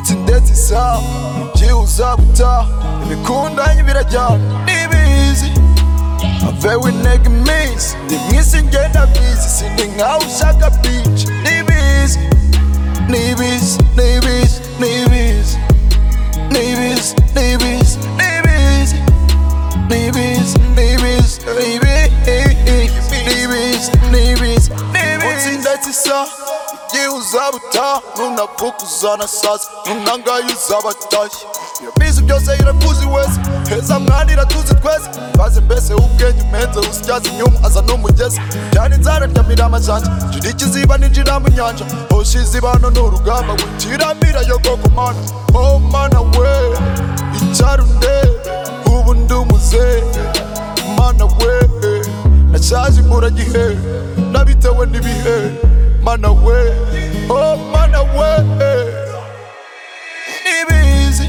ndetse igihe uzabuta ibikundanye birajyana n'ibizi. Avewe intege iminsi ndi mwisi ngenda bizi sindi nkawe ushaka bici n'ibizi. N'ibizi n'ibizi n'ibizi. N'ibizi n'ibizi n'ibizi. N'ibizi n'ibizi n'ibizi. N'ibizi n'ibizi n'ibizi. Ndetse isa igihe uzabuta nunavuka uzanasaza nunangaye uzabatashye iyo bizi byose irakuzi wese heza mwana iratuzi twese. Maze mbese ubwenge umenze usityaza inyuma aza n'umugezi. Cyane inzara ryamira amajanja jira ikiziba ninjira mu nyanja. Hoshi izibano n'urugamba wikiramira yo koko mana. Oh mana we icyaro ndebe ubu ndi umuzehe mana we nashaje imburagihe nabitewe n'ibihe. man away. Oh, man away. It be easy.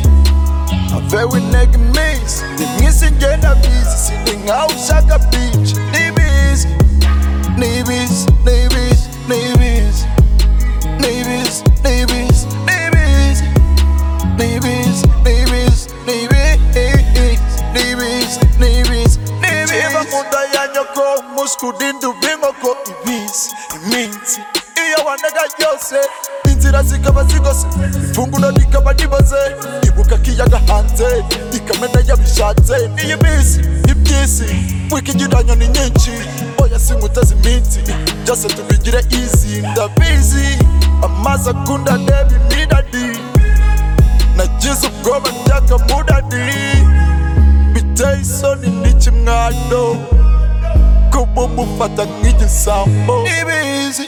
A very nigga miss. The missing get a busy. Sitting house like a beach. Nibbies, nibbies, nibbies, nibbies. Nibbies, nibbies, nibbies. Nibbies, nibbies, nibbies. Nibbies, nibbies, nibbies. Cheva kunda yanyo ko. Musku dindu bingo ko. Nibbies, nibbies. Yose inzira zikaba zigose ifunguro rikaba riboze ibuka kiyaga hanze ikamena yabishatse iyi bisi iby'isi wikigiranyo ni nyinshi. Oya sinkuteze iminsi byose tubigire izi ndabizi amazi akunda ndeba imiradi nagize ubwoba byakamudadi biteye isoni n'ikimwano kuba mufata nk'igisambo. Ibizi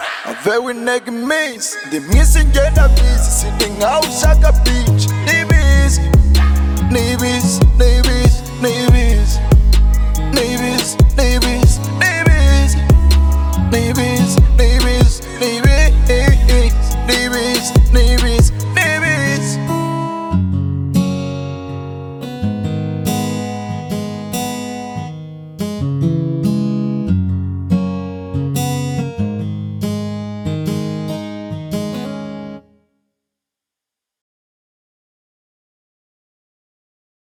A very neck means the missing get a piece sitting out on the beach. Neighbors, neighbors, neighbors, neighbors, neighbors, neighbors, neighbors, neighbors, neighbors, neighbors, neighbors, neighbors.